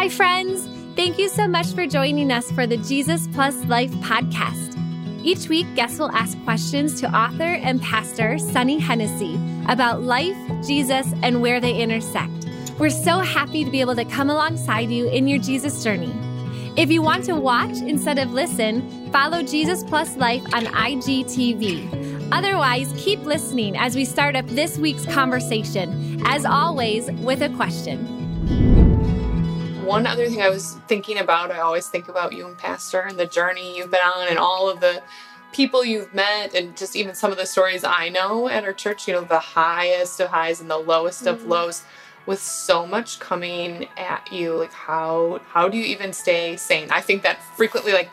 Hi, friends. Thank you so much for joining us for the Jesus Plus Life podcast. Each week, guests will ask questions to author and pastor Sonny Hennessy about life, Jesus, and where they intersect. We're so happy to be able to come alongside you in your Jesus journey. If you want to watch instead of listen, follow Jesus Plus Life on IGTV. Otherwise, keep listening as we start up this week's conversation, as always, with a question one other thing I was thinking about, I always think about you and Pastor and the journey you've been on and all of the people you've met and just even some of the stories I know at our church, you know, the highest of highs and the lowest mm-hmm. of lows with so much coming at you. Like how how do you even stay sane? I think that frequently like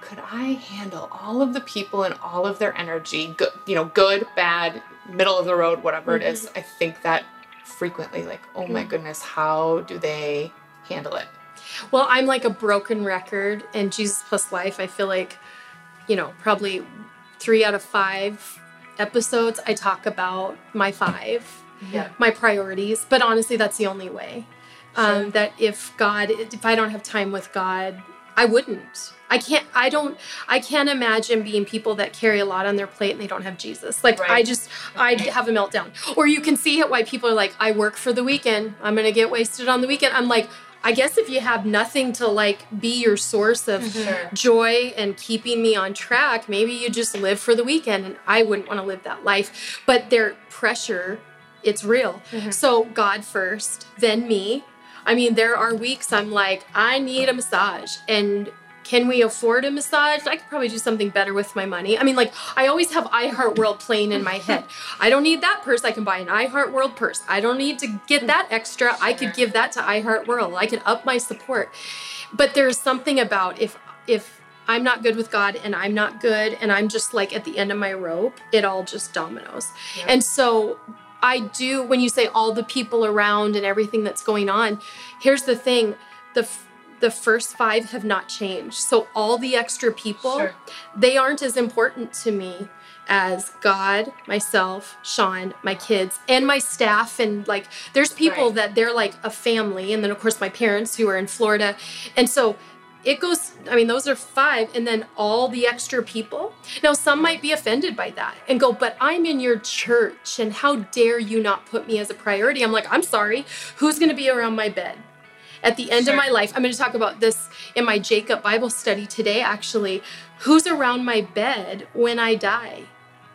could I handle all of the people and all of their energy, good, you know, good, bad, middle of the road, whatever mm-hmm. it is. I think that frequently like, oh my mm. goodness, how do they handle it? Well, I'm like a broken record, and Jesus Plus Life, I feel like, you know, probably three out of five episodes, I talk about my five, yeah. my priorities. But honestly, that's the only way. Um, sure. Um, that if God, if I don't have time with God, I wouldn't. I can't. I don't. I can't imagine being people that carry a lot on their plate and they don't have Jesus. Like right. I just, I'd have a meltdown. Or you can see why people are like, I work for the weekend. I'm gonna get wasted on the weekend. I'm like, I guess if you have nothing to like be your source of mm-hmm. joy and keeping me on track, maybe you just live for the weekend. And I wouldn't want to live that life. But their pressure, it's real. Mm-hmm. So God first, then me. I mean, there are weeks I'm like, I need a massage. And can we afford a massage? I could probably do something better with my money. I mean, like, I always have iHeartWorld playing in my head. I don't need that purse. I can buy an iHeartWorld purse. I don't need to get that extra. I could give that to iHeartWorld. I could up my support. But there's something about if, if, I'm not good with God and I'm not good and I'm just like at the end of my rope, it all just dominoes. Yeah. And so I do, when you say all the people around and everything that's going on, here's the thing the the first five have not changed. So all the extra people, sure. they aren't as important to me as God, myself, Sean, my kids, and my staff. And like, there's people right. that they're like a family. And then, of course, my parents who are in Florida. And so it goes, I mean, those are five. And then all the extra people. Now, some might be offended by that and go, but I'm in your church. And how dare you not put me as a priority? I'm like, I'm sorry. Who's going to be around my bed? At the end sure. of my life, I'm going to talk about this in my Jacob Bible study today, actually. Who's around my bed when I die?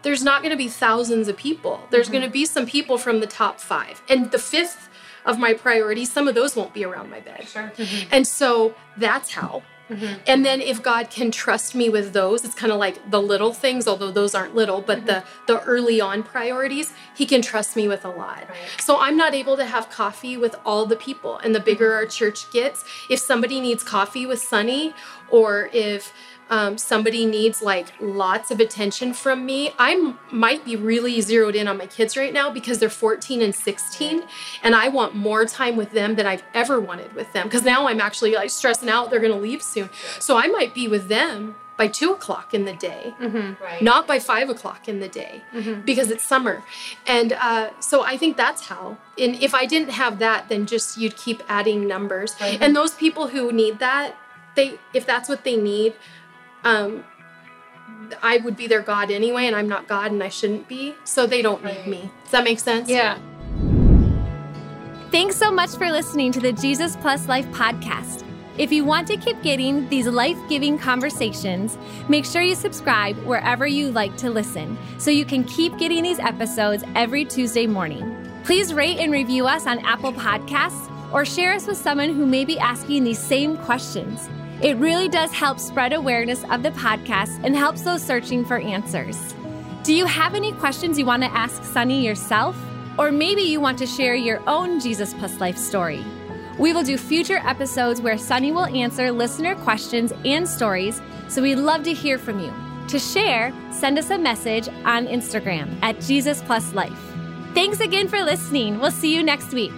There's not going to be thousands of people. There's mm-hmm. going to be some people from the top five. And the fifth of my priorities, some of those won't be around my bed. Sure. Mm-hmm. And so that's how Mm-hmm. And then if God can trust me with those, it's kind of like the little things, although those aren't little, but mm-hmm. the the early on priorities, he can trust me with a lot. Right. So I'm not able to have coffee with all the people. And the bigger mm-hmm. our church gets, if somebody needs coffee with Sonny or if um, somebody needs like lots of attention from me, I might be really zeroed in on my kids right now because they're 14 and 16, and I want more time with them than I've ever wanted with them. Because now I'm actually like stressing out; they're going to leave soon, so I might be with them by two o'clock in the day, mm-hmm. right. not by five o'clock in the day, mm-hmm. because it's summer. And uh, so I think that's how. And if I didn't have that, then just you'd keep adding numbers. Right. And those people who need that, they if that's what they need, um, I would be their God anyway, and I'm not God and I shouldn't be, so they don't need me. Does that make sense? Yeah. Thanks so much for listening to the Jesus Plus Life podcast. If you want to keep getting these life giving conversations, make sure you subscribe wherever you like to listen so you can keep getting these episodes every Tuesday morning. Please rate and review us on Apple Podcasts or share us with someone who may be asking these same questions. It really does help spread awareness of the podcast and helps those searching for answers. Do you have any questions you want to ask Sunny yourself? Or maybe you want to share your own Jesus Plus Life story. We will do future episodes where Sunny will answer listener questions and stories, so we'd love to hear from you. To share, send us a message on Instagram at Jesus Plus Life. Thanks again for listening. We'll see you next week.